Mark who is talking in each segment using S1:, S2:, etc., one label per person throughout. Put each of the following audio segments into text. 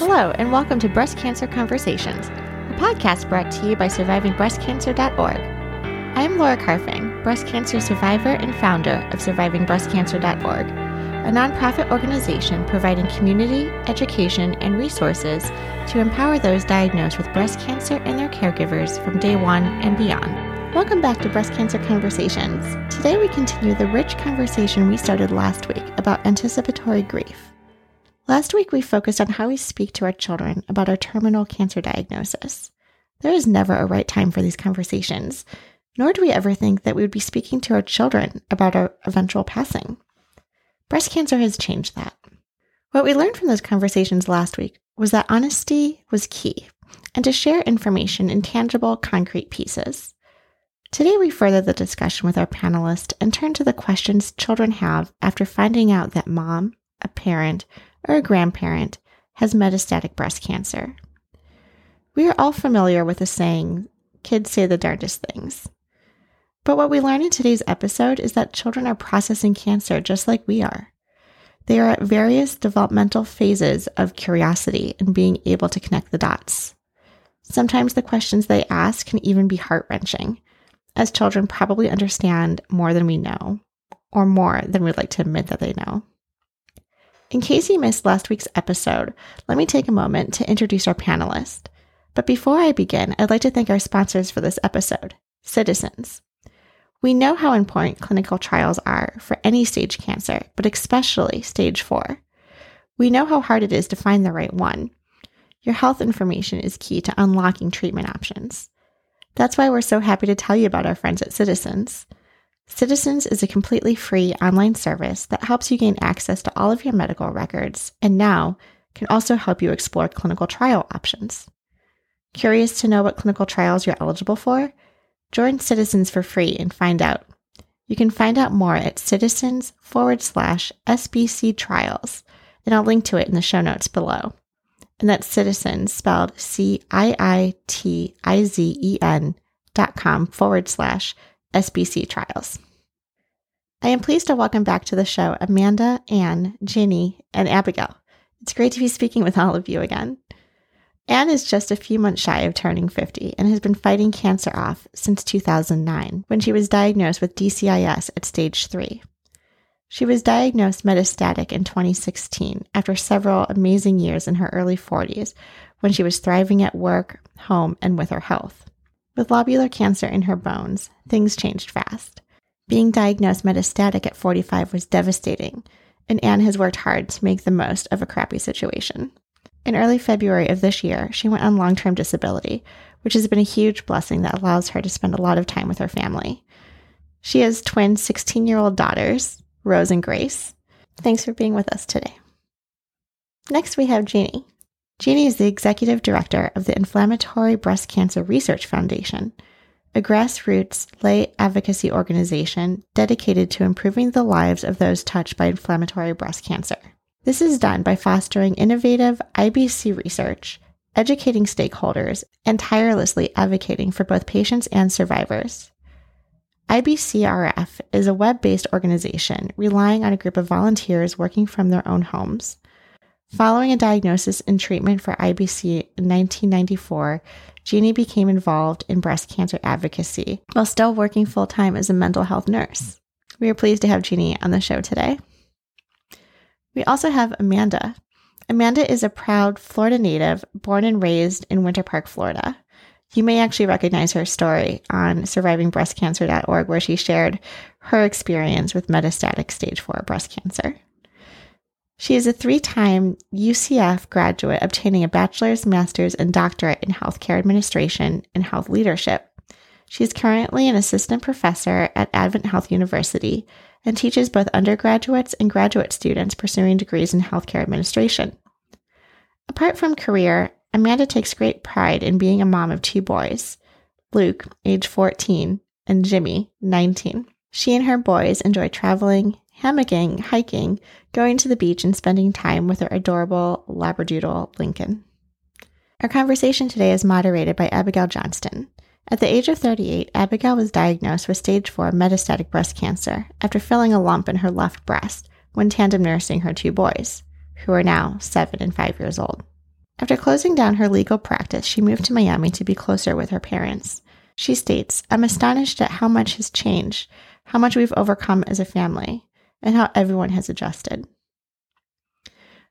S1: Hello, and welcome to Breast Cancer Conversations, a podcast brought to you by SurvivingBreastCancer.org. I am Laura Carfang, breast cancer survivor and founder of SurvivingBreastCancer.org, a nonprofit organization providing community, education, and resources to empower those diagnosed with breast cancer and their caregivers from day one and beyond. Welcome back to Breast Cancer Conversations. Today we continue the rich conversation we started last week about anticipatory grief. Last week, we focused on how we speak to our children about our terminal cancer diagnosis. There is never a right time for these conversations, nor do we ever think that we would be speaking to our children about our eventual passing. Breast cancer has changed that. What we learned from those conversations last week was that honesty was key, and to share information in tangible, concrete pieces. Today, we further the discussion with our panelists and turn to the questions children have after finding out that mom, a parent, or a grandparent has metastatic breast cancer. We are all familiar with the saying, kids say the darndest things. But what we learn in today's episode is that children are processing cancer just like we are. They are at various developmental phases of curiosity and being able to connect the dots. Sometimes the questions they ask can even be heart wrenching, as children probably understand more than we know, or more than we'd like to admit that they know. In case you missed last week's episode, let me take a moment to introduce our panelist. But before I begin, I'd like to thank our sponsors for this episode Citizens. We know how important clinical trials are for any stage cancer, but especially stage 4. We know how hard it is to find the right one. Your health information is key to unlocking treatment options. That's why we're so happy to tell you about our friends at Citizens. Citizens is a completely free online service that helps you gain access to all of your medical records and now can also help you explore clinical trial options. Curious to know what clinical trials you're eligible for? Join Citizens for free and find out. You can find out more at citizens forward slash SBC trials, and I'll link to it in the show notes below. And that's citizens spelled C I I T I Z E N dot com forward slash SBC trials. I am pleased to welcome back to the show Amanda, Anne, Ginny, and Abigail. It's great to be speaking with all of you again. Anne is just a few months shy of turning 50 and has been fighting cancer off since 2009 when she was diagnosed with DCIS at stage 3. She was diagnosed metastatic in 2016 after several amazing years in her early 40s when she was thriving at work, home, and with her health. With lobular cancer in her bones, things changed fast. Being diagnosed metastatic at 45 was devastating, and Anne has worked hard to make the most of a crappy situation. In early February of this year, she went on long term disability, which has been a huge blessing that allows her to spend a lot of time with her family. She has twin 16 year old daughters, Rose and Grace. Thanks for being with us today. Next, we have Ginny. Ginny is the executive director of the Inflammatory Breast Cancer Research Foundation, a grassroots lay advocacy organization dedicated to improving the lives of those touched by inflammatory breast cancer. This is done by fostering innovative IBC research, educating stakeholders, and tirelessly advocating for both patients and survivors. IBCRF is a web based organization relying on a group of volunteers working from their own homes. Following a diagnosis and treatment for IBC in 1994, Ginny became involved in breast cancer advocacy while still working full time as a mental health nurse. We are pleased to have Ginny on the show today. We also have Amanda. Amanda is a proud Florida native born and raised in Winter Park, Florida. You may actually recognize her story on survivingbreastcancer.org, where she shared her experience with metastatic stage 4 breast cancer. She is a three time UCF graduate, obtaining a bachelor's, master's, and doctorate in healthcare administration and health leadership. She is currently an assistant professor at Advent Health University and teaches both undergraduates and graduate students pursuing degrees in healthcare administration. Apart from career, Amanda takes great pride in being a mom of two boys Luke, age 14, and Jimmy, 19. She and her boys enjoy traveling, hammocking, hiking, going to the beach, and spending time with her adorable Labradoodle, Lincoln. Our conversation today is moderated by Abigail Johnston. At the age of 38, Abigail was diagnosed with stage 4 metastatic breast cancer after filling a lump in her left breast when tandem nursing her two boys, who are now 7 and 5 years old. After closing down her legal practice, she moved to Miami to be closer with her parents. She states, I'm astonished at how much has changed, how much we've overcome as a family, and how everyone has adjusted.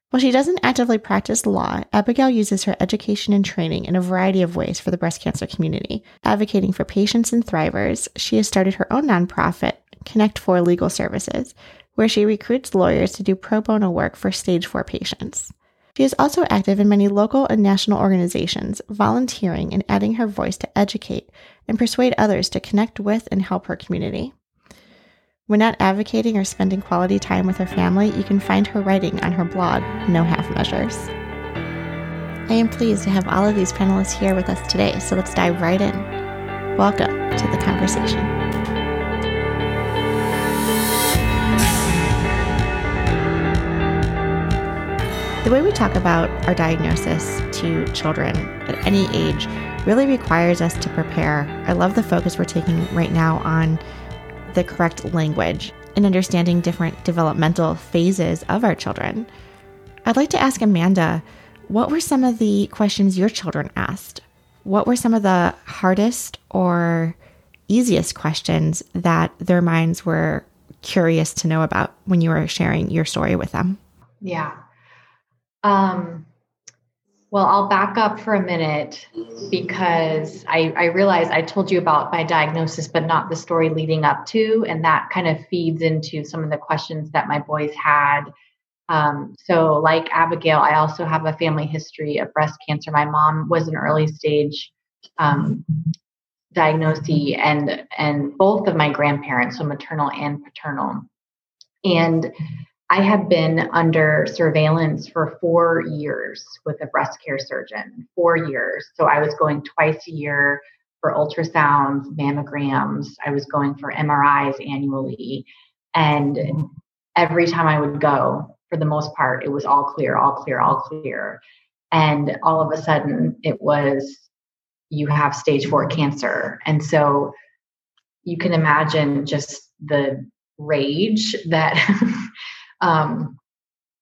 S1: While she doesn't actively practice law, Abigail uses her education and training in a variety of ways for the breast cancer community. Advocating for patients and thrivers, she has started her own nonprofit, Connect 4 Legal Services, where she recruits lawyers to do pro bono work for stage 4 patients. She is also active in many local and national organizations, volunteering and adding her voice to educate and persuade others to connect with and help her community. When not advocating or spending quality time with her family, you can find her writing on her blog, No Half Measures. I am pleased to have all of these panelists here with us today, so let's dive right in. Welcome to the conversation. The way we talk about our diagnosis to children at any age really requires us to prepare. I love the focus we're taking right now on the correct language and understanding different developmental phases of our children. I'd like to ask Amanda what were some of the questions your children asked? What were some of the hardest or easiest questions that their minds were curious to know about when you were sharing your story with them?
S2: Yeah. Um, well, I'll back up for a minute because I, I realize I told you about my diagnosis, but not the story leading up to. And that kind of feeds into some of the questions that my boys had. Um, so, like Abigail, I also have a family history of breast cancer. My mom was an early stage um, diagnosis, and and both of my grandparents, so maternal and paternal. And I had been under surveillance for four years with a breast care surgeon, four years. So I was going twice a year for ultrasounds, mammograms. I was going for MRIs annually. And every time I would go, for the most part, it was all clear, all clear, all clear. And all of a sudden, it was you have stage four cancer. And so you can imagine just the rage that um,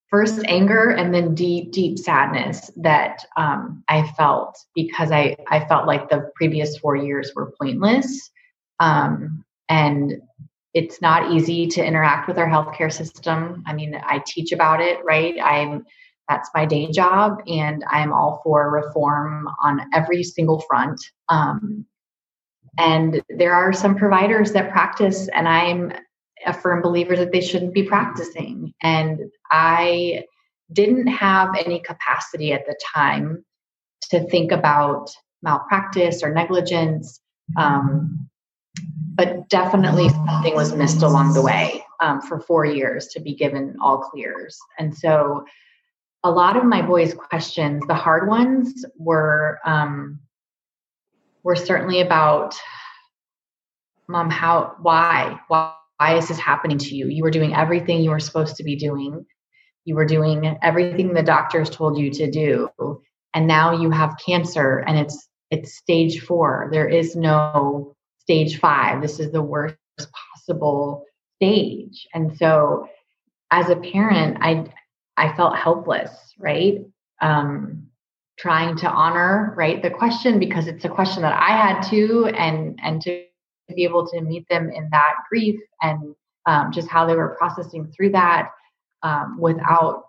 S2: first anger and then deep deep sadness that um, i felt because i i felt like the previous four years were pointless. Um, and it's not easy to interact with our healthcare system. I mean i teach about it right? I'm that's my day job and i'm all for reform on every single front. Um, and there are some providers that practice and i'm a firm believer that they shouldn't be practicing. And I didn't have any capacity at the time to think about malpractice or negligence. Um, but definitely something was missed along the way um, for four years to be given all clears. And so a lot of my boys' questions, the hard ones, were um, were certainly about mom, how, why, why, why is this happening to you? You were doing everything you were supposed to be doing. You were doing everything the doctors told you to do. And now you have cancer and it's it's stage 4. There is no stage 5. This is the worst possible stage. And so as a parent, I I felt helpless, right? Um trying to honor right the question because it's a question that I had too and and to to be able to meet them in that grief and um, just how they were processing through that um, without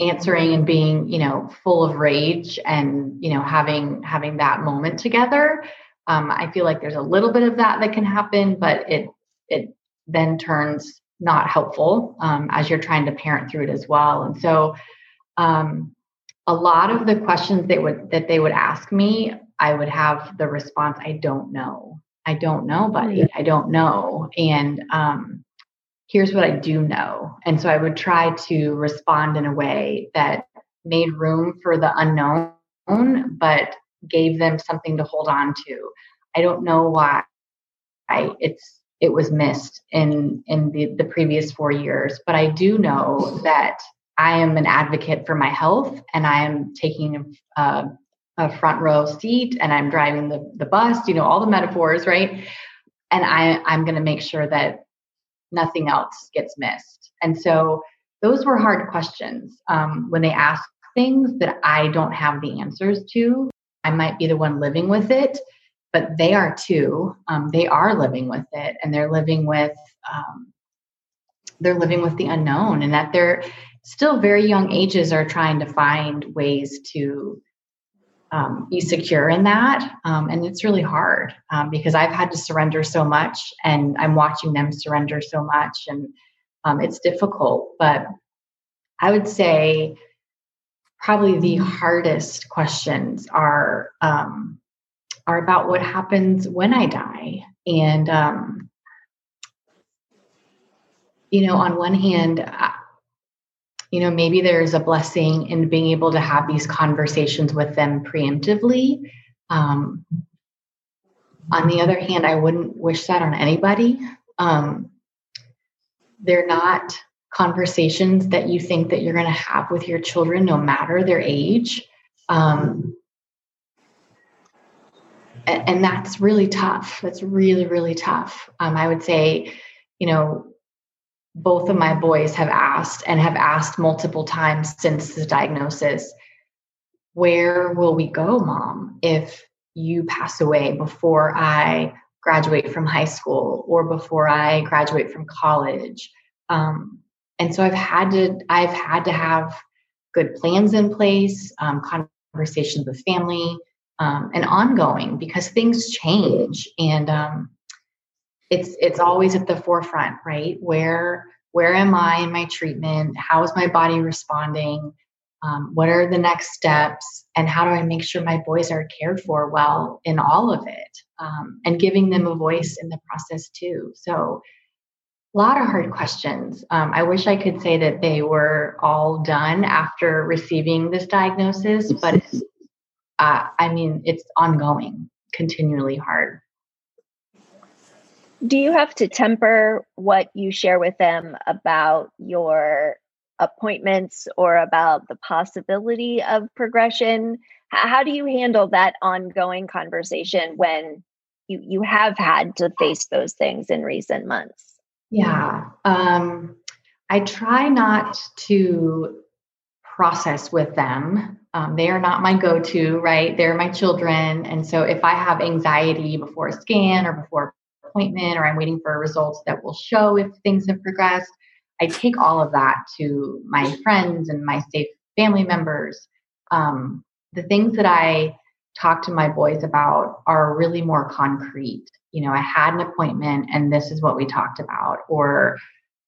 S2: answering and being you know full of rage and you know having having that moment together. Um, i feel like there's a little bit of that that can happen but it it then turns not helpful um, as you're trying to parent through it as well. And so um, a lot of the questions they would that they would ask me I would have the response, I don't know. I don't know, buddy. I don't know. And um, here's what I do know. And so I would try to respond in a way that made room for the unknown, but gave them something to hold on to. I don't know why I, it's it was missed in in the, the previous four years, but I do know that I am an advocate for my health and I am taking uh, a front row seat and I'm driving the, the bus, you know, all the metaphors, right? And I, I'm going to make sure that nothing else gets missed. And so those were hard questions um, when they ask things that I don't have the answers to. I might be the one living with it, but they are too. Um, they are living with it, and they're living with um, they're living with the unknown, and that they're still very young ages are trying to find ways to um, be secure in that. Um, and it's really hard um, because I've had to surrender so much and I'm watching them surrender so much. And um, it's difficult. But I would say probably the hardest questions are. Um, are about what happens when I die. And, um, you know, on one hand, you know, maybe there's a blessing in being able to have these conversations with them preemptively. Um, on the other hand, I wouldn't wish that on anybody. Um, they're not conversations that you think that you're going to have with your children, no matter their age. Um, and, and, that's really tough. That's really, really tough. Um, I would say, you know, both of my boys have asked and have asked multiple times since the diagnosis where will we go mom if you pass away before i graduate from high school or before i graduate from college? Um, and so i've had to i've had to have good plans in place um, conversations with family um, and ongoing because things change and um, it's it's always at the forefront right? Where where am i in my treatment? How is my body responding? Um, what are the next steps? And how do i make sure my boys are cared for well in all of it? Um, and giving them a voice in the process too. So a lot of hard questions. Um, i wish i could say that they were all done after receiving this diagnosis but uh, i mean it's ongoing continually hard
S3: do you have to temper what you share with them about your appointments or about the possibility of progression? How do you handle that ongoing conversation when you you have had to face those things in recent months?
S2: Yeah um, i try not to process with them. Um, they are not my go-to right? They're my children and so if i have anxiety before a scan or before appointment or I'm waiting for results that will show if things have progressed. I take all of that to my friends and my safe family members. Um, the things that I talk to my boys about are really more concrete. You know, I had an appointment and this is what we talked about, or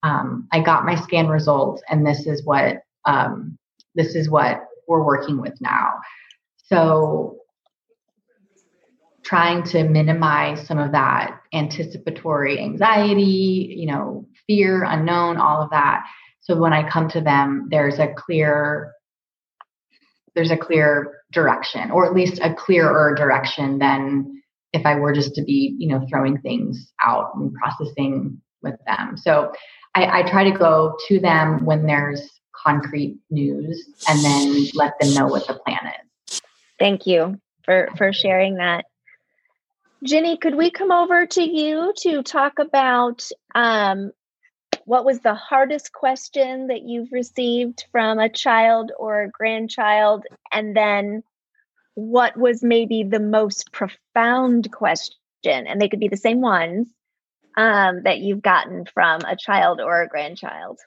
S2: um, I got my scan results and this is what um, this is what we're working with now. So trying to minimize some of that anticipatory anxiety, you know, fear, unknown, all of that. So when I come to them, there's a clear there's a clear direction, or at least a clearer direction than if I were just to be, you know, throwing things out and processing with them. So I, I try to go to them when there's concrete news and then let them know what the plan is.
S3: Thank you for for sharing that. Ginny, could we come over to you to talk about um, what was the hardest question that you've received from a child or a grandchild? And then what was maybe the most profound question? And they could be the same ones um, that you've gotten from a child or a grandchild.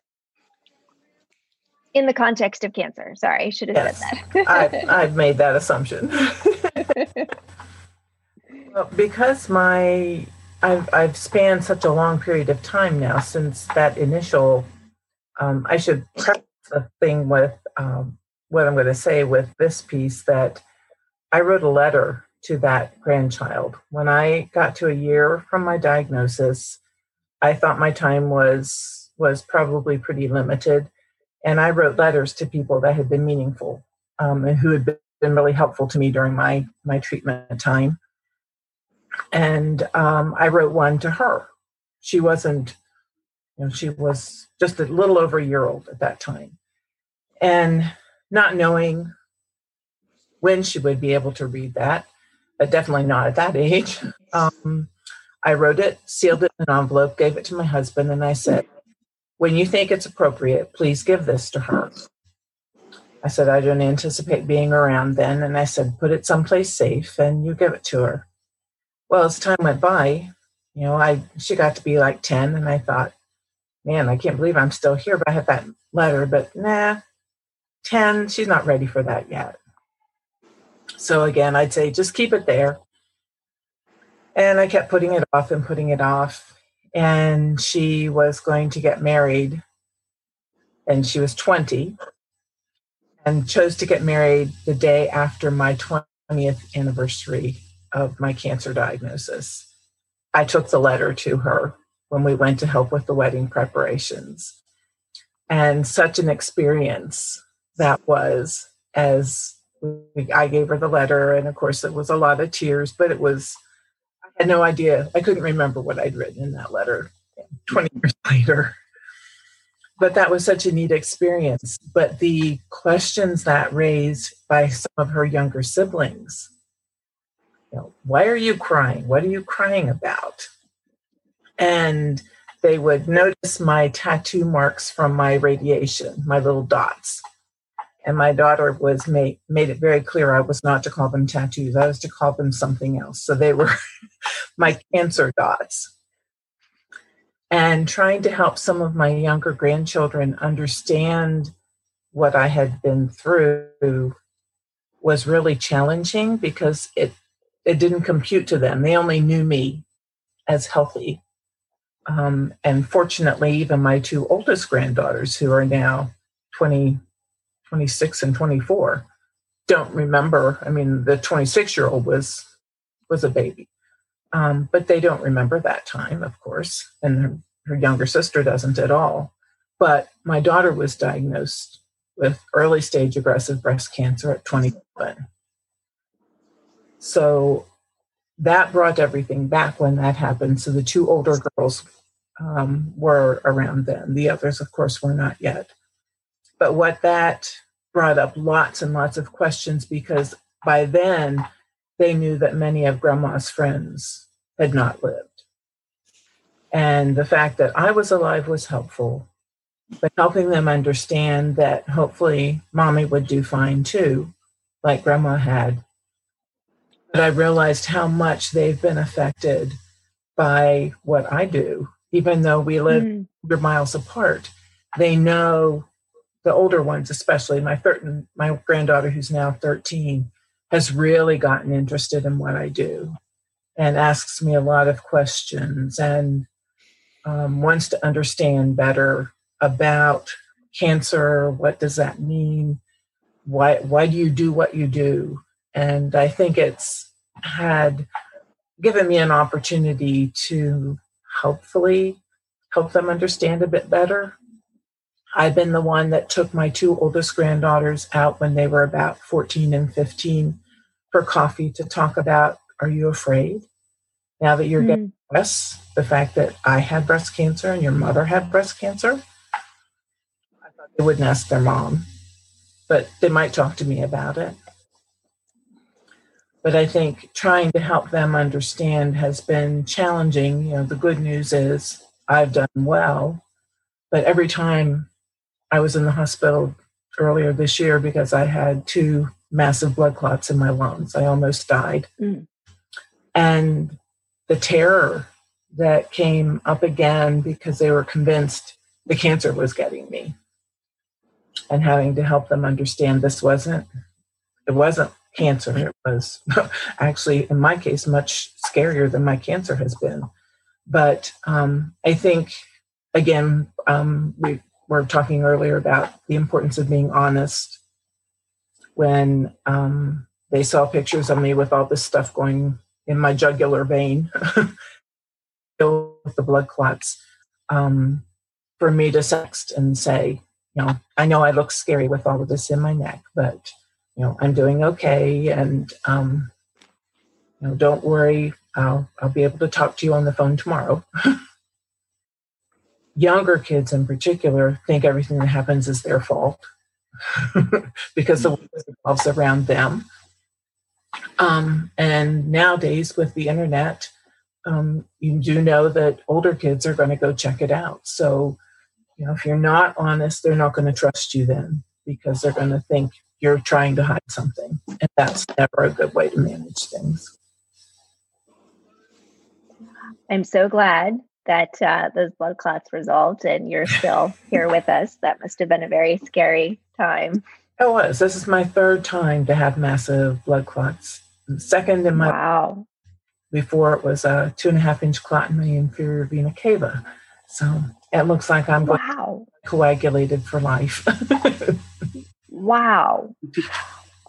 S3: In the context of cancer. Sorry, I should have yes, said
S4: that. I've, I've made that assumption. Because my I've I've spanned such a long period of time now since that initial. Um, I should preface the thing with um, what I'm going to say with this piece that I wrote a letter to that grandchild when I got to a year from my diagnosis. I thought my time was was probably pretty limited, and I wrote letters to people that had been meaningful um, and who had been really helpful to me during my my treatment time and um, I wrote one to her. She wasn't, you know, she was just a little over a year old at that time, and not knowing when she would be able to read that, but definitely not at that age. Um, I wrote it, sealed it in an envelope, gave it to my husband, and I said, "When you think it's appropriate, please give this to her." I said, I don't anticipate being around then. And I said, put it someplace safe and you give it to her. Well, as time went by, you know, I she got to be like 10 and I thought, man, I can't believe I'm still here, but I have that letter, but nah, 10, she's not ready for that yet. So again, I'd say just keep it there. And I kept putting it off and putting it off. And she was going to get married and she was 20 and chose to get married the day after my 20th anniversary of my cancer diagnosis. I took the letter to her when we went to help with the wedding preparations. And such an experience that was as we, I gave her the letter. And of course, it was a lot of tears, but it was, I had no idea. I couldn't remember what I'd written in that letter 20 years later but that was such a neat experience. But the questions that raised by some of her younger siblings, you know, why are you crying? What are you crying about? And they would notice my tattoo marks from my radiation, my little dots. And my daughter was made made it very clear I was not to call them tattoos. I was to call them something else. So they were my cancer dots and trying to help some of my younger grandchildren understand what I had been through was really challenging because it it didn't compute to them. They only knew me as healthy. Um, and fortunately, even my two oldest granddaughters, who are now 20, 26 and 24, don't remember. I mean, the 26 year old was was a baby. Um, but they don't remember that time, of course, and her, her younger sister doesn't at all. But my daughter was diagnosed with early stage aggressive breast cancer at 27. So that brought everything back when that happened. So the two older girls um, were around then. The others, of course, were not yet. But what that brought up lots and lots of questions because by then they knew that many of grandma's friends had not lived. And the fact that I was alive was helpful, but helping them understand that hopefully mommy would do fine too, like grandma had. But I realized how much they've been affected by what I do, even though we live mm. 100 miles apart. They know the older ones, especially my third, my granddaughter who's now 13, has really gotten interested in what I do and asks me a lot of questions and um, wants to understand better about cancer. What does that mean? Why why do you do what you do? And I think it's had given me an opportunity to hopefully help them understand a bit better. I've been the one that took my two oldest granddaughters out when they were about 14 and 15 for coffee to talk about are you afraid? Now that you're mm. getting less, the fact that I had breast cancer and your mother had breast cancer, I thought they wouldn't ask their mom, but they might talk to me about it. But I think trying to help them understand has been challenging. You know, the good news is I've done well, but every time I was in the hospital earlier this year because I had two massive blood clots in my lungs. I almost died. Mm. And the terror that came up again because they were convinced the cancer was getting me and having to help them understand this wasn't it wasn't cancer it was actually in my case much scarier than my cancer has been. But um, i think again um, we were talking earlier about the importance of being honest when um, they saw pictures of me with all this stuff going in my jugular vein with the blood clots um, for me to text and say, you know, I know I look scary with all of this in my neck, but you know, I'm doing okay, and um, you know, don't worry, I'll I'll be able to talk to you on the phone tomorrow. Younger kids, in particular, think everything that happens is their fault because the world revolves around them. Um, and nowadays, with the internet, um, you do know that older kids are going to go check it out. So, you know, if you're not honest, they're not going to trust you then. because they're going to think you're trying to hide something. And that's never a good way to manage things.
S3: I'm so glad that uh, those blood clots resolved and you're still here with us. That must have been a very scary time.
S4: It was. This is my third time to have massive blood clots. Second in my
S3: wow.
S4: Before it was a two and a half inch clot in my inferior vena cava. So it looks like I'm
S3: wow.
S4: coagulated for life.
S3: wow.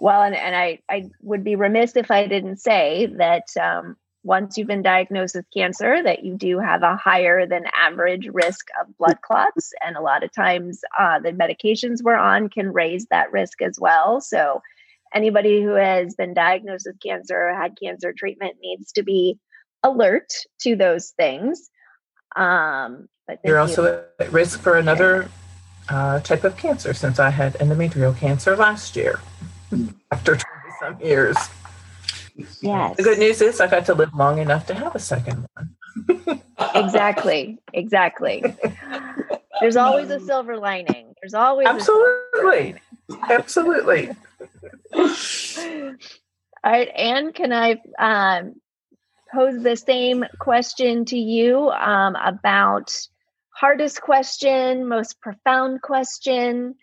S3: Well, and, and I, I would be remiss if I didn't say that um, once you've been diagnosed with cancer that you do have a higher than average risk of blood clots and a lot of times uh, the medications we're on can raise that risk as well so anybody who has been diagnosed with cancer or had cancer treatment needs to be alert to those things um,
S4: but you're also you. at risk for another uh, type of cancer since i had endometrial cancer last year after 20 some years
S3: Yes.
S4: The good news is I got to live long enough to have a second one.
S3: exactly. Exactly. There's always a silver lining. There's always
S4: absolutely, absolutely.
S3: All right, Anne, can I um, pose the same question to you um, about hardest question, most profound question,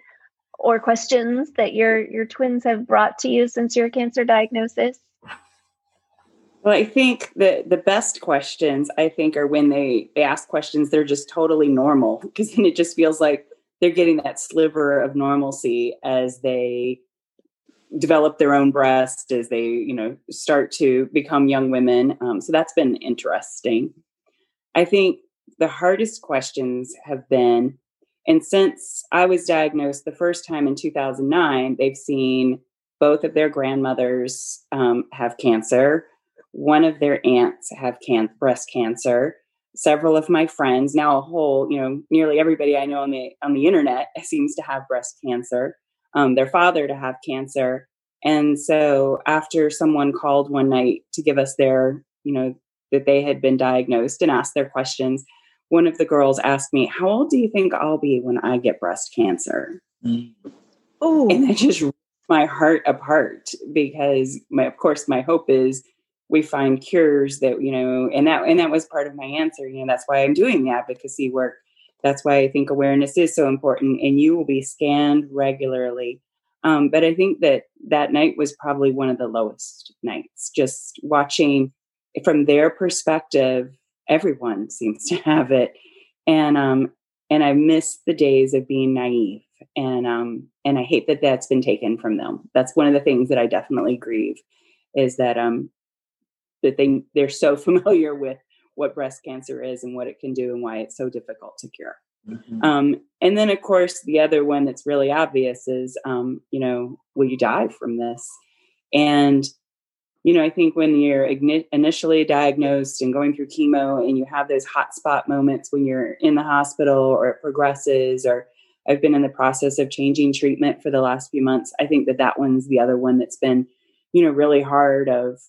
S3: or questions that your your twins have brought to you since your cancer diagnosis?
S5: Well, I think the the best questions I think are when they they ask questions they're just totally normal because then it just feels like they're getting that sliver of normalcy as they develop their own breast as they you know start to become young women. Um, so that's been interesting. I think the hardest questions have been, and since I was diagnosed the first time in 2009, they've seen both of their grandmothers um, have cancer one of their aunts have can- breast cancer. Several of my friends, now a whole, you know, nearly everybody I know on the on the internet seems to have breast cancer. Um, their father to have cancer, and so after someone called one night to give us their, you know, that they had been diagnosed and asked their questions, one of the girls asked me, "How old do you think I'll be when I get breast cancer?" Mm. Oh, and that just ripped my heart apart because, my, of course, my hope is we find cures that you know and that and that was part of my answer you know that's why i'm doing the advocacy work that's why i think awareness is so important and you will be scanned regularly um, but i think that that night was probably one of the lowest nights just watching from their perspective everyone seems to have it and um and i miss the days of being naive and um and i hate that that's been taken from them that's one of the things that i definitely grieve is that um that they they're so familiar with what breast cancer is and what it can do and why it's so difficult to cure. Mm-hmm. Um, and then, of course, the other one that's really obvious is, um, you know, will you die from this? And, you know, I think when you're initially diagnosed and going through chemo and you have those hot spot moments when you're in the hospital or it progresses, or I've been in the process of changing treatment for the last few months, I think that that one's the other one that's been, you know, really hard of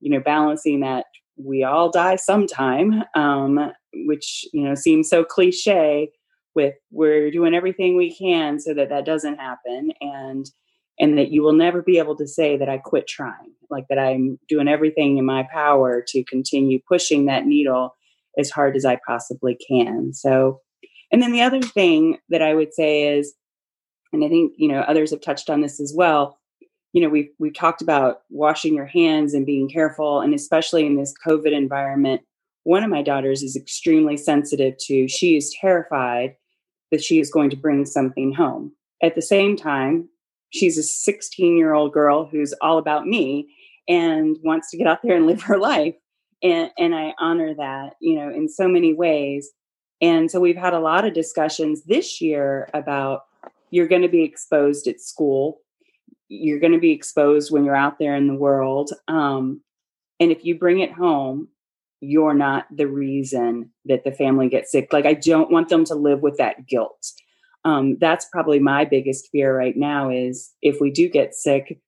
S5: you know, balancing that we all die sometime, um, which, you know, seems so cliche with we're doing everything we can so that that doesn't happen. And, and that you will never be able to say that I quit trying, like that I'm doing everything in my power to continue pushing that needle as hard as I possibly can. So, and then the other thing that I would say is, and I think, you know, others have touched on this as well, you know we've we've talked about washing your hands and being careful and especially in this covid environment one of my daughters is extremely sensitive to she is terrified that she is going to bring something home at the same time she's a 16 year old girl who's all about me and wants to get out there and live her life and and i honor that you know in so many ways and so we've had a lot of discussions this year about you're going to be exposed at school you're going to be exposed when you're out there in the world. Um, and if you bring it home, you're not the reason that the family gets sick. Like, I don't want them to live with that guilt. Um, that's probably my biggest fear right now is if we do get sick,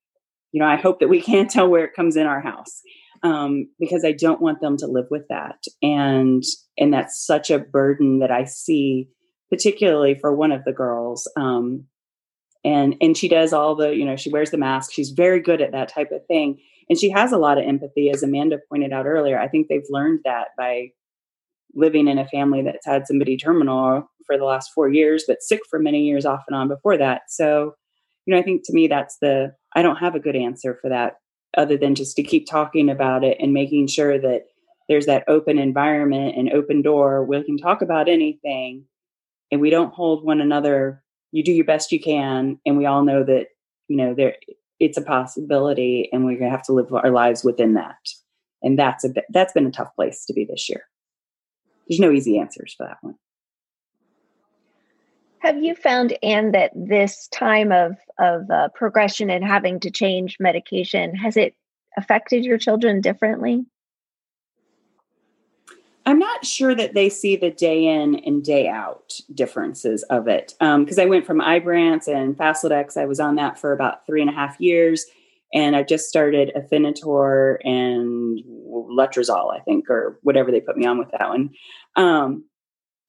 S5: you know, I hope that we can't tell where it comes in our house um, because I don't want them to live with that. And and that's such a burden that I see, particularly for one of the girls. Um, and and she does all the you know she wears the mask she's very good at that type of thing and she has a lot of empathy as amanda pointed out earlier i think they've learned that by living in a family that's had somebody terminal for the last four years but sick for many years off and on before that. So you know i think to me that's the i don't have a good answer for that other than just to keep talking about it and making sure that there's that open environment and open door we can talk about anything and we don't hold one another. You do your best you can and we all know that you know there it's a possibility and we're going to have to live our lives within that. And that's a bit, that's been a tough place to be this year. There's no easy answers for that one
S3: have you found anne that this time of of uh, progression and having to change medication has it affected your children differently
S5: I'm not sure that they see the day in and day out differences of it. Because um, I went from Ibrance and Faslodex, I was on that for about three and a half years. And I just started Afinitor and Letrozole, I think, or whatever they put me on with that one. Um,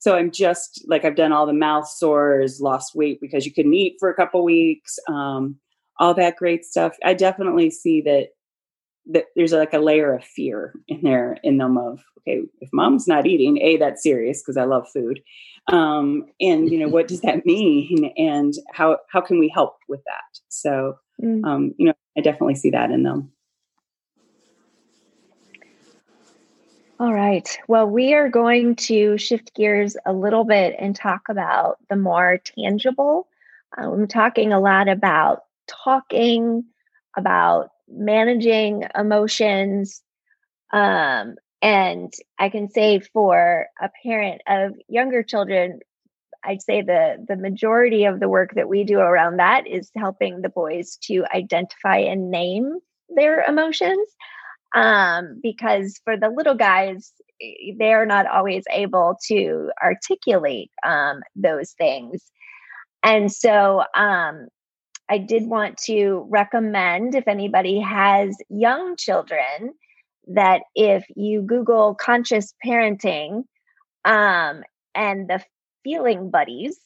S5: so I'm just like, I've done all the mouth sores, lost weight because you couldn't eat for a couple weeks, um, all that great stuff. I definitely see that that there's like a layer of fear in there in them of okay if mom's not eating a that's serious because i love food um, and you know what does that mean and how how can we help with that so mm. um, you know i definitely see that in them
S3: all right well we are going to shift gears a little bit and talk about the more tangible i'm talking a lot about talking about managing emotions. Um, and I can say for a parent of younger children, I'd say the the majority of the work that we do around that is helping the boys to identify and name their emotions. Um, because for the little guys, they're not always able to articulate um, those things. And so um, I did want to recommend if anybody has young children that if you Google conscious parenting um, and the feeling buddies,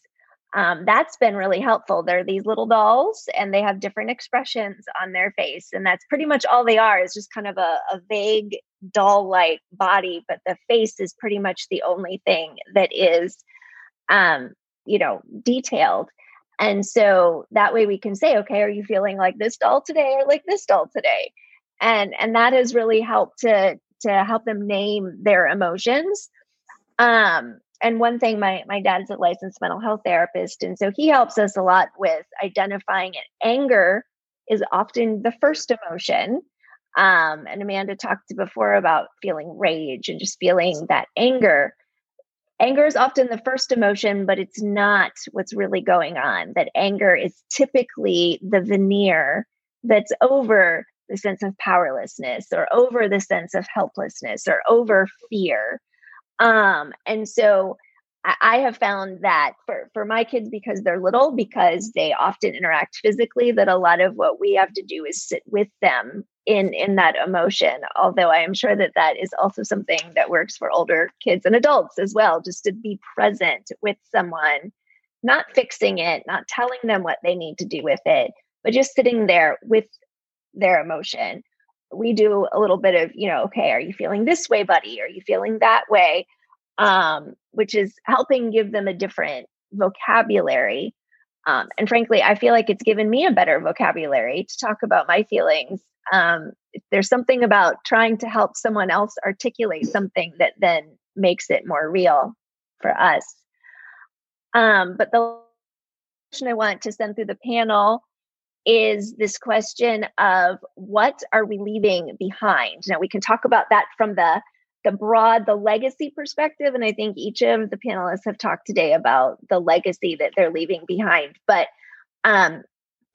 S3: um, that's been really helpful. They're these little dolls and they have different expressions on their face. And that's pretty much all they are is just kind of a, a vague doll like body, but the face is pretty much the only thing that is, um, you know, detailed. And so that way we can say, okay, are you feeling like this doll today or like this doll today? And and that has really helped to to help them name their emotions. Um, and one thing, my my dad's a licensed mental health therapist, and so he helps us a lot with identifying it. Anger is often the first emotion. Um, and Amanda talked before about feeling rage and just feeling that anger anger is often the first emotion, but it's not what's really going on. That anger is typically the veneer that's over the sense of powerlessness or over the sense of helplessness or over fear. Um, and so I have found that for, for my kids, because they're little, because they often interact physically, that a lot of what we have to do is sit with them in in that emotion although i am sure that that is also something that works for older kids and adults as well just to be present with someone not fixing it not telling them what they need to do with it but just sitting there with their emotion we do a little bit of you know okay are you feeling this way buddy? Are you feeling that way? Um, which is helping give them a different vocabulary. Um, and frankly i feel like it's given me a better vocabulary to talk about my feelings. Um, there's something about trying to help someone else articulate something that then makes it more real for us. Um, but the question I want to send through the panel is this question of what are we leaving behind? Now we can talk about that from the the broad the legacy perspective and I think each of the panelists have talked today about the legacy that they're leaving behind. But um,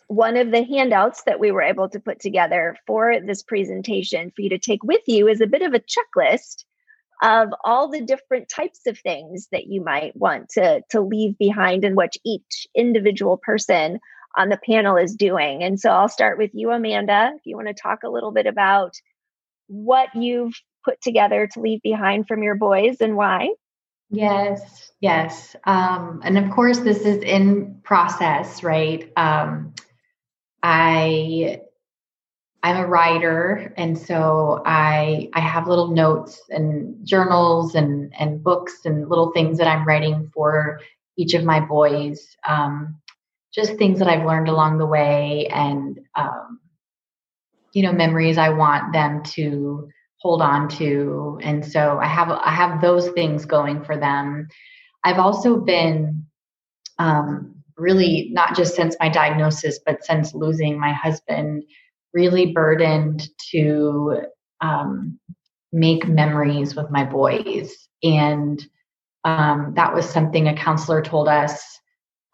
S3: one of the handouts that we were able to put together for this presentation for you to take with you is a bit of a checklist of all the different types of things that you might want to, to leave behind and what each individual person on the panel is doing. And so I'll start with you, Amanda. If you want to talk a little bit about what you've put together to leave behind from your boys and why.
S2: Yes, yes. Um, and of course, this is in process, right? Um, I I'm a writer, and so I I have little notes and journals and and books and little things that I'm writing for each of my boys. Um, just things that I've learned along the way, and um, you know, memories I want them to hold on to, and so I have I have those things going for them. I've also been um, really not just since my diagnosis, but since losing my husband really burdened to um, make memories with my boys. And um, that was something a counselor told us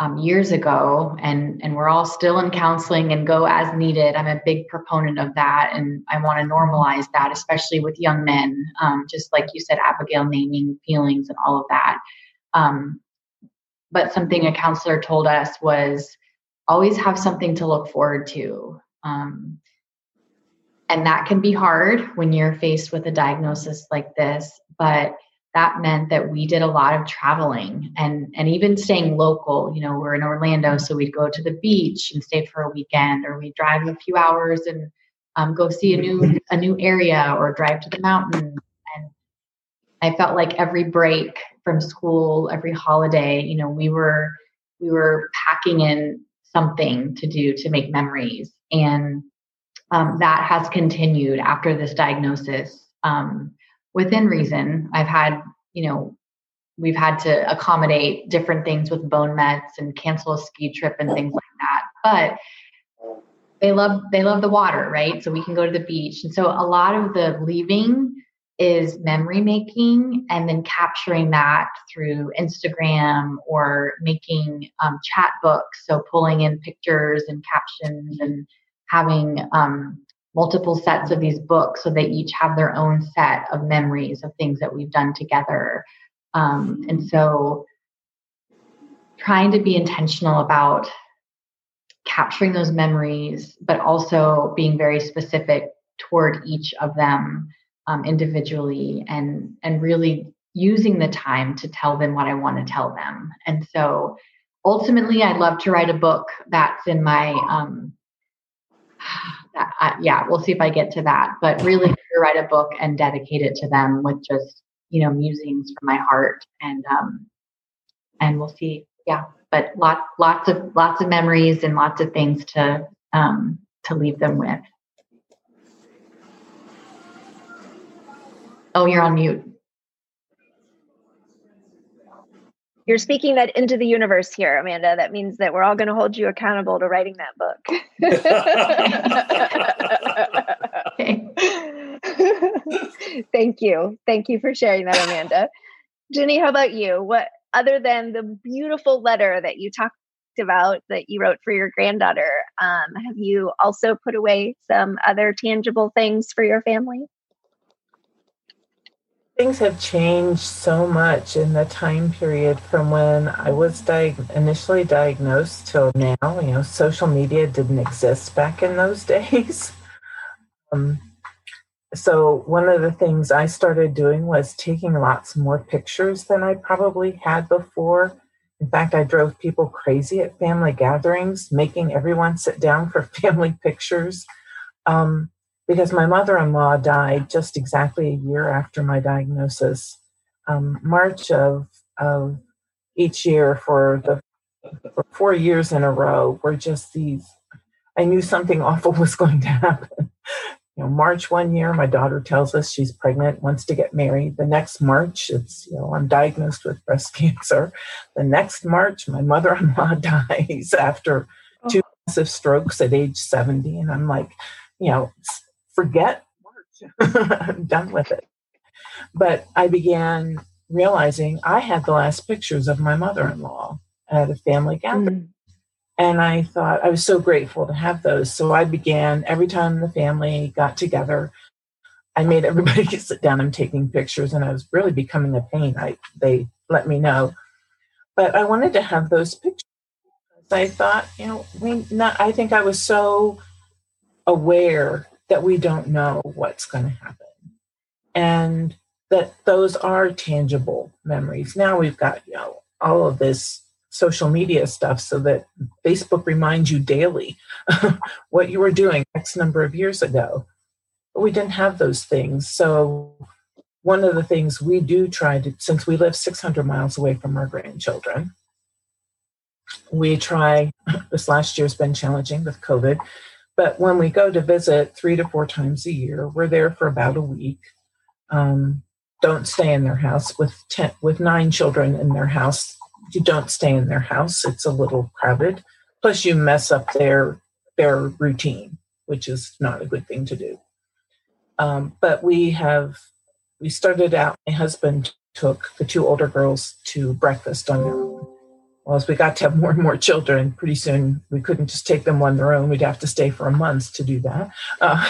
S2: um, years ago. And, and we're all still in counseling and go as needed. I'm a big proponent of that. And I want to normalize that, especially with young men, um, just like you said, Abigail, naming feelings and all of that. Um, but something a counselor told us was always have something to look forward to. Um, and that can be hard when you're faced with a diagnosis like this. But that meant that we did a lot of traveling and and even staying local. You know, we're in Orlando, so we'd go to the beach and stay for a weekend, or we'd drive a few hours and um, go see a new a new area, or drive to the mountains. And I felt like every break from school, every holiday, you know, we were we were packing in something to do to make memories and um, that has continued after this diagnosis um, within reason. I've had, you know, we've had to accommodate different things with bone meds and cancel a ski trip and things like that. But they love they love the water, right? So we can go to the beach. And so a lot of the leaving is memory making and then capturing that through Instagram or making um, chat books. So pulling in pictures and captions and having um, multiple sets of these books so they each have their own set of memories of things that we've done together. Um, and so trying to be intentional about capturing those memories, but also being very specific toward each of them um, individually and and really using the time to tell them what I want to tell them. And so ultimately, I'd love to write a book that's in my um, yeah, we'll see if I get to that. But really, write a book and dedicate it to them with just you know musings from my heart, and um, and we'll see. Yeah, but lots lots of lots of memories and lots of things to um, to leave them with. Oh, you're on mute.
S3: You're speaking that into the universe here, Amanda. That means that we're all going to hold you accountable to writing that book. Thank you. Thank you for sharing that, Amanda. Ginny, how about you? What other than the beautiful letter that you talked about that you wrote for your granddaughter, um, have you also put away some other tangible things for your family?
S4: Things have changed so much in the time period from when I was diag- initially diagnosed till now. You know, social media didn't exist back in those days. um, so one of the things I started doing was taking lots more pictures than I probably had before. In fact, I drove people crazy at family gatherings, making everyone sit down for family pictures. Um, because my mother in law died just exactly a year after my diagnosis. Um, March of, of each year for the for four years in a row were just these. I knew something awful was going to happen. You know, March one year, my daughter tells us she's pregnant, wants to get married. The next March, it's you know I'm diagnosed with breast cancer. The next March, my mother-in-law dies after two massive strokes at age 70, and I'm like, you know, forget March. I'm done with it. But I began realizing I had the last pictures of my mother in law at a family gathering. Mm. And I thought I was so grateful to have those. So I began every time the family got together, I made everybody sit down and taking pictures, and I was really becoming a pain. I they let me know, but I wanted to have those pictures. I thought, you know, we not. I think I was so aware that we don't know what's going to happen. And that those are tangible memories. Now we've got, you know, all of this social media stuff so that Facebook reminds you daily what you were doing X number of years ago. But we didn't have those things. So one of the things we do try to, since we live 600 miles away from our grandchildren, we try, this last year's been challenging with COVID, but when we go to visit three to four times a year, we're there for about a week. Um, don't stay in their house with ten, with nine children in their house. You don't stay in their house; it's a little crowded. Plus, you mess up their their routine, which is not a good thing to do. Um, but we have we started out. My husband took the two older girls to breakfast on their own well, as we got to have more and more children, pretty soon we couldn't just take them on their own. We'd have to stay for a month to do that. Uh,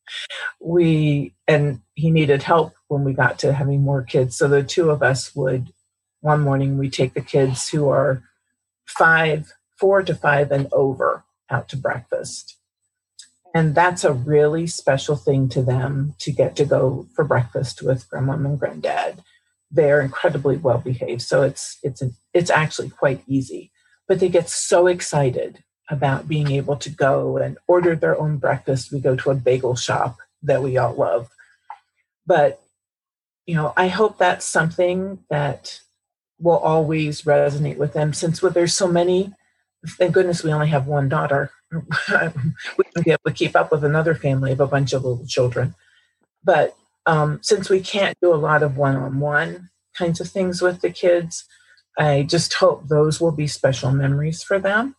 S4: we and he needed help when we got to having more kids. So the two of us would one morning we take the kids who are five, four to five and over out to breakfast. And that's a really special thing to them to get to go for breakfast with grandma and granddad they're incredibly well behaved. So it's it's it's actually quite easy. But they get so excited about being able to go and order their own breakfast. We go to a bagel shop that we all love. But you know i hope that's something that will always resonate with them since well, there's so many thank goodness we only have one daughter. We can be able to keep up with another family of a bunch of little children. But um, since we can't do a lot of one-on-one kinds of things with the kids i just hope those will be special memories for them.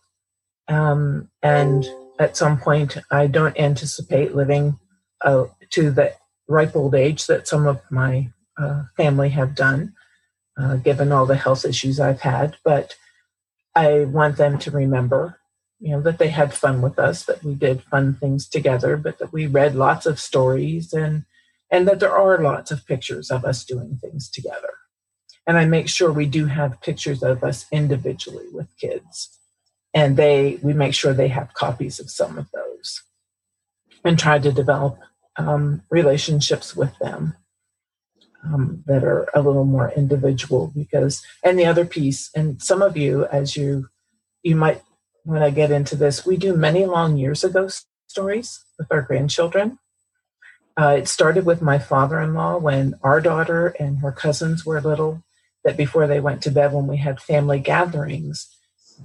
S4: Um, and at some point i don't anticipate living uh, to the ripe old age that some of my uh, family have done uh, given all the health issues i've had. But i want them to remember you know that they had fun with us that we did fun things together but that we read lots of stories and and that there are lots of pictures of us doing things together. And I make sure we do have pictures of us individually with kids. And they we make sure they have copies of some of those and try to develop um, relationships with them um, that are a little more individual because and the other piece and some of you as you you might when i get into this we do many long years ago stories with our grandchildren uh, it started with my father in law when our daughter and her cousins were little, that before they went to bed, when we had family gatherings,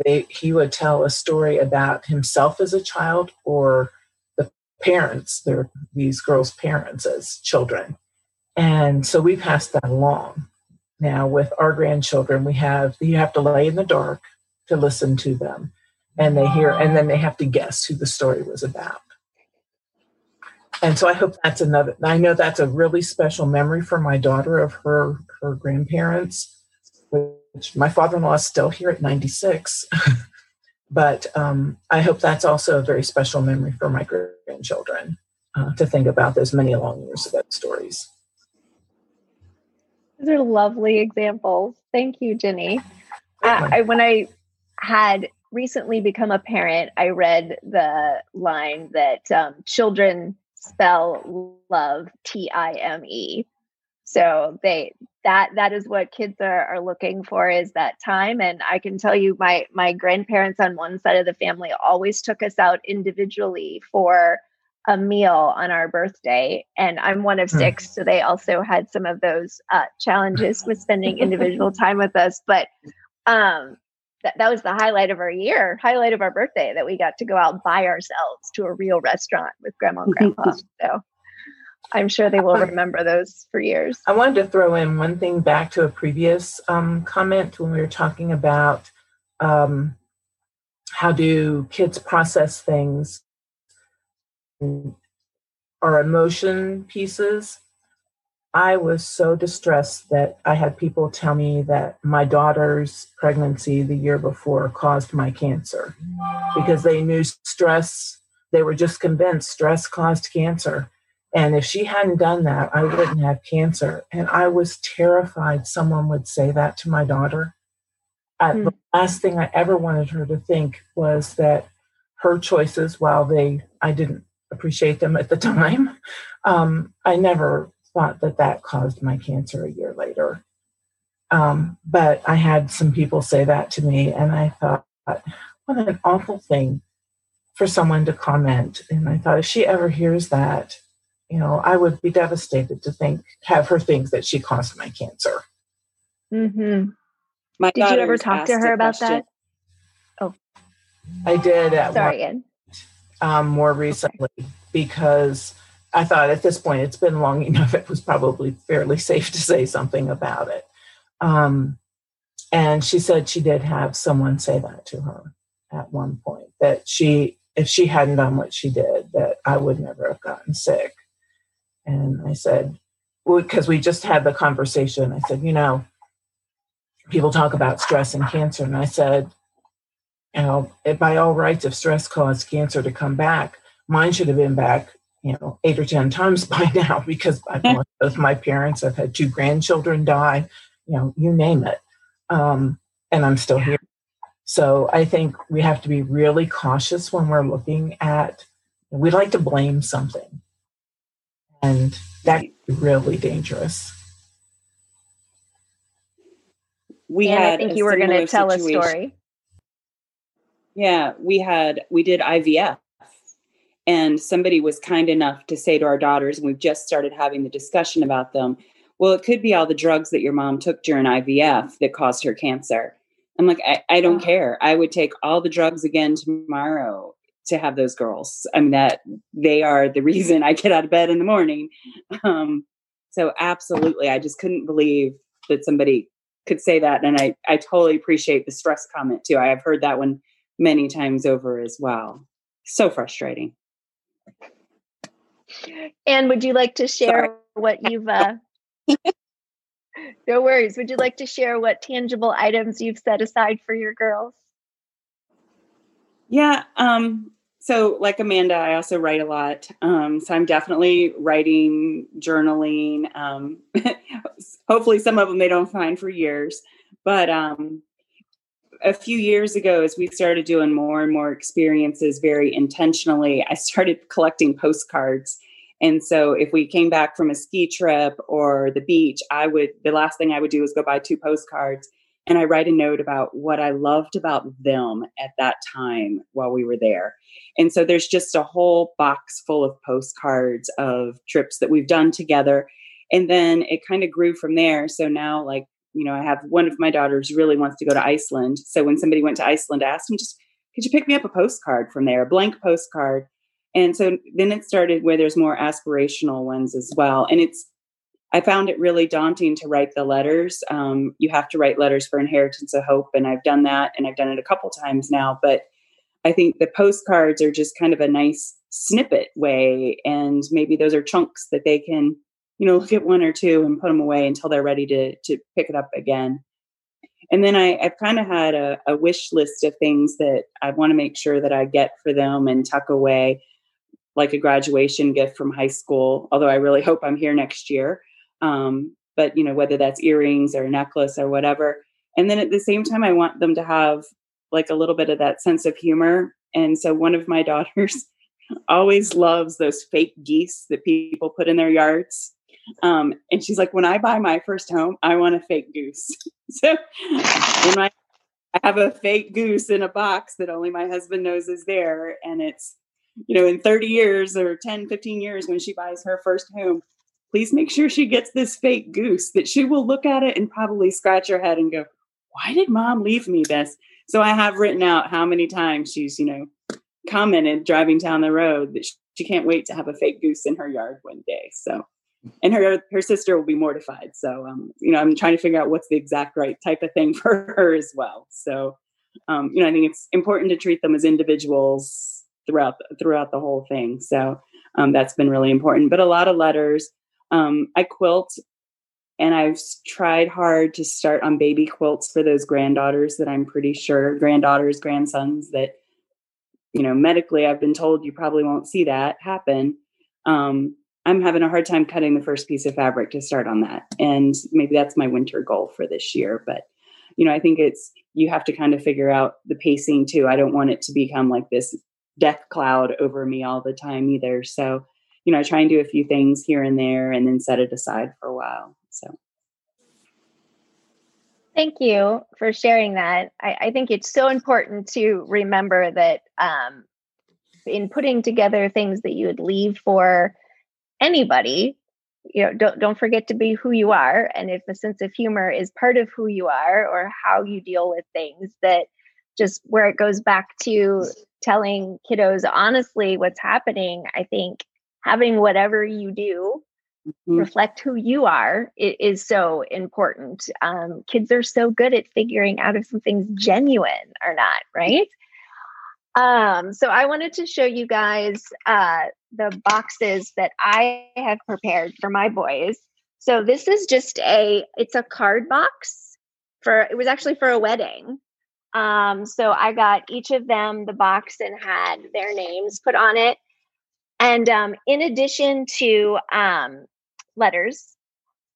S4: they, he would tell a story about himself as a child or the parents, their, these girls' parents as children. And so we passed that along. Now, with our grandchildren, we have you have to lay in the dark to listen to them, and they hear, and then they have to guess who the story was about and so I hope that's another. I know that's a really special memory for my daughter of her her grandparents, which my father-in-law is still here at 96. but um, I hope that's also a very special memory for my grandchildren uh, to think about those many long years ago stories.
S3: Those are lovely examples. Thank you, Ginny. I, I, when I had recently become a parent, I read the line that um, children spell love T I M E. So they that that is what kids are, are looking for is that time. And I can tell you my my grandparents on one side of the family always took us out individually for a meal on our birthday. And I'm one of hmm. six, so they also had some of those uh, challenges with spending individual time with us. But um, that, that was the highlight of our year, highlight of our birthday that we got to go out by ourselves to a real restaurant with grandma and grandpa. so I'm sure they will remember those for years.
S4: I wanted to throw in one thing back to a previous um, comment when we were talking about um, how do kids process things, our emotion pieces. I was so distressed that I had people tell me that my daughter's pregnancy the year before caused my cancer because they knew stress, they were just convinced stress caused cancer. And if she hadn't done that, I wouldn't have cancer. And I was terrified someone would say that to my daughter. I, mm. The last thing I ever wanted her to think was that her choices, while they I didn't appreciate them at the time, um, I never thought that that caused my cancer a year later. Um, but I had some people say that to me, and I thought, what an awful thing for someone to comment. And I thought, if she ever hears that, you know, I would be devastated to think, have her think that she caused my cancer.
S3: Mm-hmm. My did you ever talk to her about that? Oh,
S4: I did.
S3: At Sorry, one,
S4: um, more recently okay. because I thought at this point it's been long enough. It was probably fairly safe to say something about it. Um, and she said she did have someone say that to her at one point that she, if she hadn't done what she did, that I would never have gotten sick. And I said, because we just had the conversation, I said, you know, people talk about stress and cancer. And I said, you know, by all rights, if stress caused cancer to come back, mine should have been back, you know, eight or 10 times by now because I've lost both my parents. I've had two grandchildren die, you know, you name it. Um, and I'm still here. So I think we have to be really cautious when we're looking at, we like to blame something. And that can be really dangerous.
S5: We
S3: and
S5: had
S3: I think you were going to tell situation. a story.
S5: Yeah, we had we did IVF and somebody was kind enough to say to our daughters and we've just started having the discussion about them, well, it could be all the drugs that your mom took during IVF that caused her cancer. I'm like, I, I don't care. I would take all the drugs again tomorrow to have those girls. I mean, that they are the reason I get out of bed in the morning. Um, so absolutely, I just couldn't believe that somebody could say that. And I, I totally appreciate the stress comment too. I have heard that one many times over as well. So frustrating.
S3: And would you like to share Sorry. what you've uh No worries. Would you like to share what tangible items you've set aside for your girls?
S5: Yeah, um so like Amanda, I also write a lot. Um, so I'm definitely writing, journaling. Um, hopefully, some of them they don't find for years. But um, a few years ago, as we started doing more and more experiences very intentionally, I started collecting postcards. And so if we came back from a ski trip or the beach, I would, the last thing I would do is go buy two postcards and I write a note about what I loved about them at that time while we were there. And so there's just a whole box full of postcards of trips that we've done together. And then it kind of grew from there. So now, like, you know, I have one of my daughters really wants to go to Iceland. So when somebody went to Iceland, I asked them, just could you pick me up a postcard from there, a blank postcard? And so then it started where there's more aspirational ones as well. And it's, I found it really daunting to write the letters. Um, you have to write letters for Inheritance of Hope, and I've done that, and I've done it a couple times now. But I think the postcards are just kind of a nice snippet way, and maybe those are chunks that they can you know, look at one or two and put them away until they're ready to to pick it up again. And then I, I've kind of had a, a wish list of things that I want to make sure that I get for them and tuck away, like a graduation gift from high school. Although I really hope I'm here next year. Um, but you know, whether that's earrings or a necklace or whatever. And then at the same time, I want them to have like a little bit of that sense of humor. And so one of my daughters always loves those fake geese that people put in their yards. Um, and she's like, when I buy my first home, I want a fake goose. so I, I have a fake goose in a box that only my husband knows is there, and it's, you know, in 30 years or 10, 15 years when she buys her first home, please make sure she gets this fake goose that she will look at it and probably scratch her head and go, why did mom leave me this? So I have written out how many times she's, you know, commented driving down the road that she can't wait to have a fake goose in her yard one day. So and her her sister will be mortified. So um, you know, I'm trying to figure out what's the exact right type of thing for her as well. So um, you know, I think it's important to treat them as individuals throughout throughout the whole thing. So um, that's been really important. But a lot of letters. Um, I quilt, and I've tried hard to start on baby quilts for those granddaughters that I'm pretty sure granddaughters, grandsons that you know medically I've been told you probably won't see that happen. Um, I'm having a hard time cutting the first piece of fabric to start on that. And maybe that's my winter goal for this year. But, you know, I think it's, you have to kind of figure out the pacing too. I don't want it to become like this death cloud over me all the time either. So, you know, I try and do a few things here and there and then set it aside for a while. So
S3: Thank you for sharing that. I, I, think it's so important to remember that um, in putting together things that you would leave for anybody, you know, don't don't forget to be who you are. And if a sense of humor is part of who you are or how you deal with things, that just where it goes back to telling kiddos honestly what's happening, I think having whatever you do mm-hmm. reflect who you are it is so important. Um, kids are so good at figuring out if something's genuine or not, right? Um, so I wanted to show you guys uh, the boxes that I have prepared for my boys. So this is just a it's a card box for it was actually for a wedding. Um, so I got each of them the box and had their names put on it. And um, in addition to um, letters,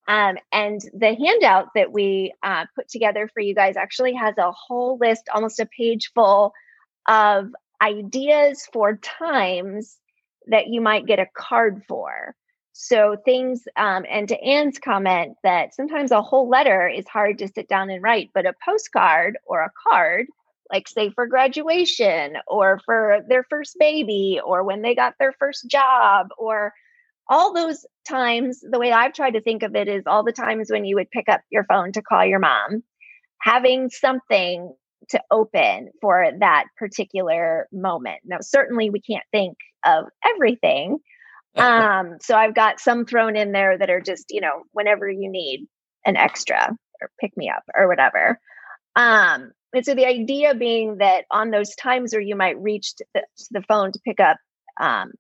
S3: um, and the handout that we uh, put together for you guys actually has a whole list, almost a page full of ideas for times that you might get a card for. So things, um, and to Anne's comment that sometimes a whole letter is hard to sit down and write, but a postcard or a card, like say for graduation or for their first baby or when they got their first job or all those times, the way I've tried to think of it is all the times when you would pick up your phone to call your mom, having something to open for that particular moment. Now, certainly we can't think of everything. Um, so I've got some thrown in there that are just, you know, whenever you need an extra or pick me up or whatever. Um, and so the idea being that on those times where you might reach the, the phone to pick up, um,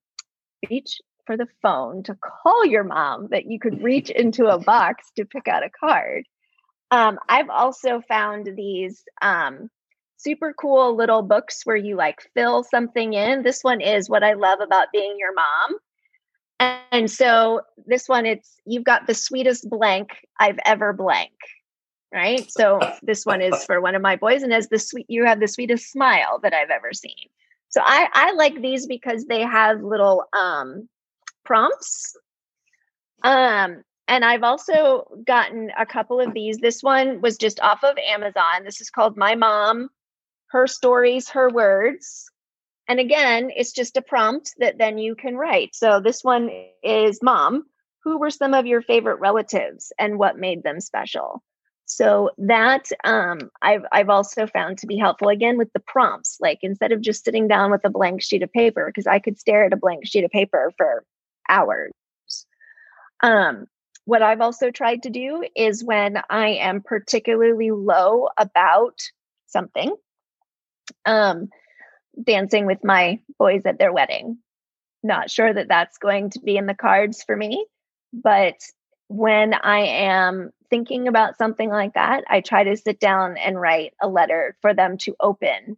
S3: reach for the phone to call your mom, that you could reach into a box to pick out a card. Um, I've also found these um, super cool little books where you like fill something in. This one is what I love about being your mom. And so this one, it's you've got the sweetest blank I've ever blank. Right. So this one is for one of my boys and as the sweet you have the sweetest smile that I've ever seen. So I, I like these because they have little um prompts. Um, and I've also gotten a couple of these. This one was just off of Amazon. This is called My Mom, Her Stories, Her Words. And again, it's just a prompt that then you can write. So this one is Mom, who were some of your favorite relatives and what made them special? So that um, I've I've also found to be helpful again with the prompts. Like instead of just sitting down with a blank sheet of paper, because I could stare at a blank sheet of paper for hours. Um, what I've also tried to do is when I am particularly low about something, um, dancing with my boys at their wedding. Not sure that that's going to be in the cards for me, but when I am thinking about something like that, I try to sit down and write a letter for them to open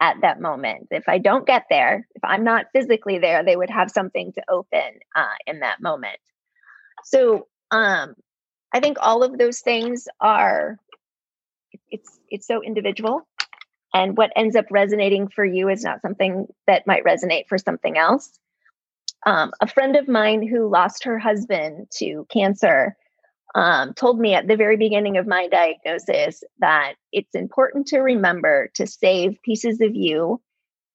S3: at that moment. If I don't get there, if I'm not physically there, they would have something to open uh, in that moment. So um, I think all of those things are it's it's so individual, and what ends up resonating for you is not something that might resonate for something else. Um, a friend of mine who lost her husband to cancer um, told me at the very beginning of my diagnosis that it's important to remember to save pieces of you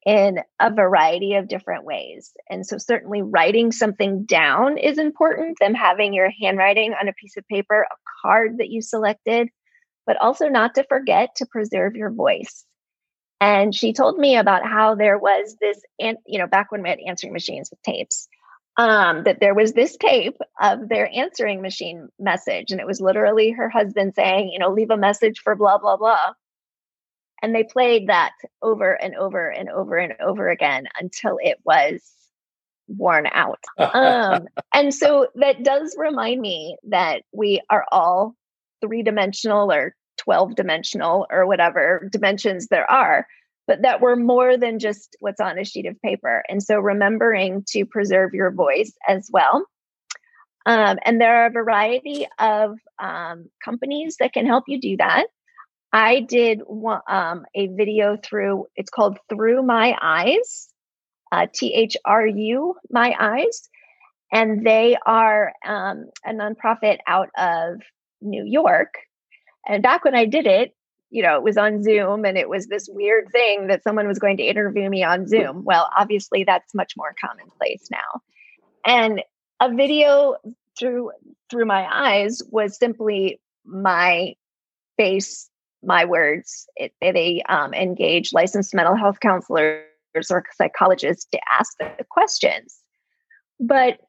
S3: in a variety of different ways. And so, certainly, writing something down is important, them having your handwriting on a piece of paper, a card that you selected, but also not to forget to preserve your voice. And she told me about how there was this, you know, back when we had answering machines with tapes, um, that there was this tape of their answering machine message. And it was literally her husband saying, you know, leave a message for blah, blah, blah. And they played that over and over and over and over again until it was worn out. Um, and so that does remind me that we are all three dimensional or 12 dimensional or whatever dimensions there are but that we're more than just what's on a sheet of paper. And so remembering to preserve your voice as well. Um, and there are a variety of um, companies that can help you do that. I did um, a video through, it's called Thru My Eyes, uh, T H R U, My Eyes. and they are um, a nonprofit out of New York. And back when I did it, you know, it was on Zoom and it was this weird thing that someone was going to interview me on Zoom. Well, obviously that's much more commonplace now. And a video through through my eyes was simply my face, my words. It, they um, engage licensed mental health counselors or psychologists to ask the questions. But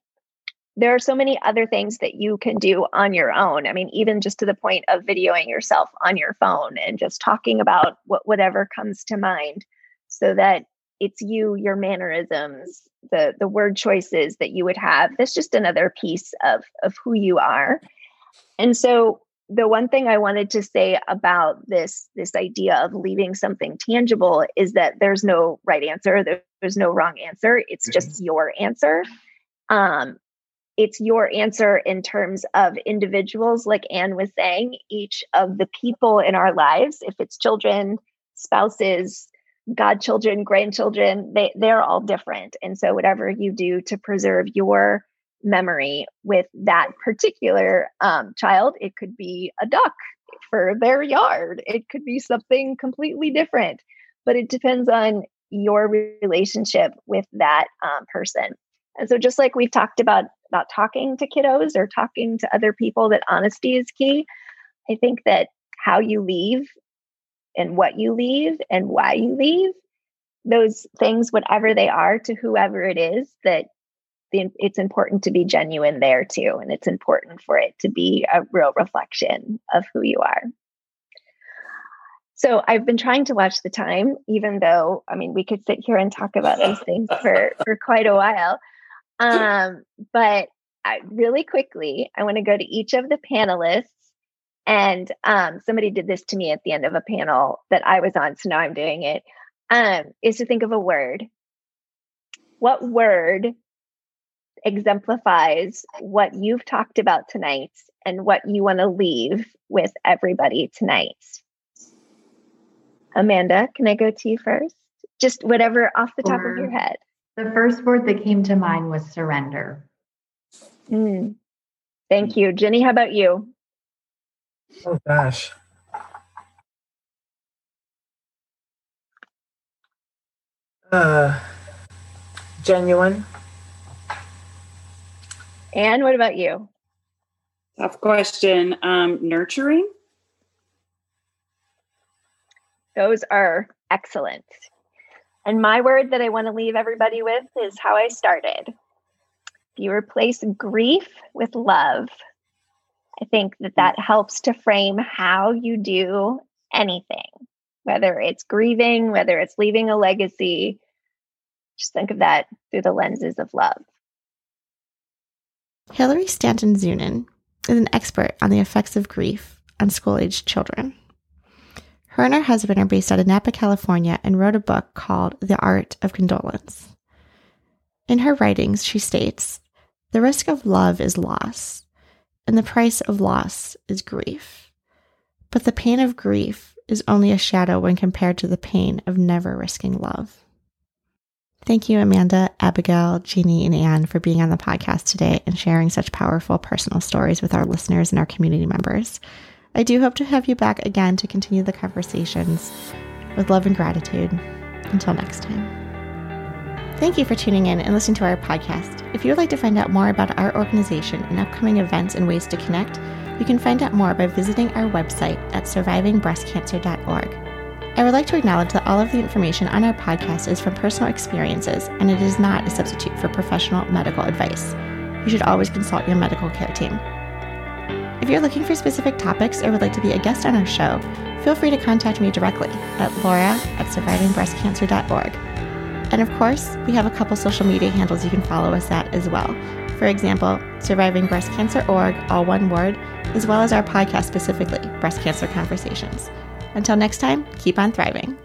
S3: there are so many other things that you can do on your own. I mean, even just to the point of videoing yourself on your phone and just talking about what whatever comes to mind so that it's you, your mannerisms, the the word choices that you would have. That's just another piece of of who you are. And so the one thing I wanted to say about this this idea of leaving something tangible is that there's no right answer. There's no wrong answer. It's mm-hmm. just your answer. Um, it's your answer in terms of individuals, like Anne was saying, each of the people in our lives, if it's children, spouses, godchildren, grandchildren, they, they're all different. And so, whatever you do to preserve your memory with that particular um, child, it could be a duck for their yard, it could be something completely different, but it depends on your relationship with that um, person. And so, just like we've talked about not talking to kiddos or talking to other people, that honesty is key. I think that how you leave and what you leave and why you leave, those things, whatever they are, to whoever it is, that the, it's important to be genuine there too. And it's important for it to be a real reflection of who you are. So I've been trying to watch the time, even though I mean we could sit here and talk about these things for for quite a while. Um, but I, really quickly, I want to go to each of the panelists. And um, somebody did this to me at the end of a panel that I was on, so now I'm doing it. Um, is to think of a word. What word exemplifies what you've talked about tonight and what you want to leave with everybody tonight? Amanda, can I go to you first? Just whatever off the top of your head.
S2: The first word that came to mind was surrender.
S3: Mm. Thank you. Ginny, how about you?
S4: Oh, gosh. Uh, genuine.
S3: And what about you?
S5: Tough question. Um, nurturing.
S3: Those are excellent. And my word that I want to leave everybody with is how I started. If you replace grief with love, I think that that helps to frame how you do anything, whether it's grieving, whether it's leaving a legacy. Just think of that through the lenses of love.
S1: Hilary Stanton Zunin is an expert on the effects of grief on school aged children. Her and her husband are based out of Napa, California, and wrote a book called The Art of Condolence. In her writings, she states The risk of love is loss, and the price of loss is grief. But the pain of grief is only a shadow when compared to the pain of never risking love. Thank you, Amanda, Abigail, Ginny, and Anne, for being on the podcast today and sharing such powerful personal stories with our listeners and our community members. I do hope to have you back again to continue the conversations with love and gratitude. Until next time. Thank you for tuning in and listening to our podcast. If you would like to find out more about our organization and upcoming events and ways to connect, you can find out more by visiting our website at survivingbreastcancer.org. I would like to acknowledge that all of the information on our podcast is from personal experiences and it is not a substitute for professional medical advice. You should always consult your medical care team. If you're looking for specific topics or would like to be a guest on our show, feel free to contact me directly at laura at survivingbreastcancer.org. And of course, we have a couple social media handles you can follow us at as well. For example, Surviving Breast Cancer Org, all one word, as well as our podcast specifically, Breast Cancer Conversations. Until next time, keep on thriving.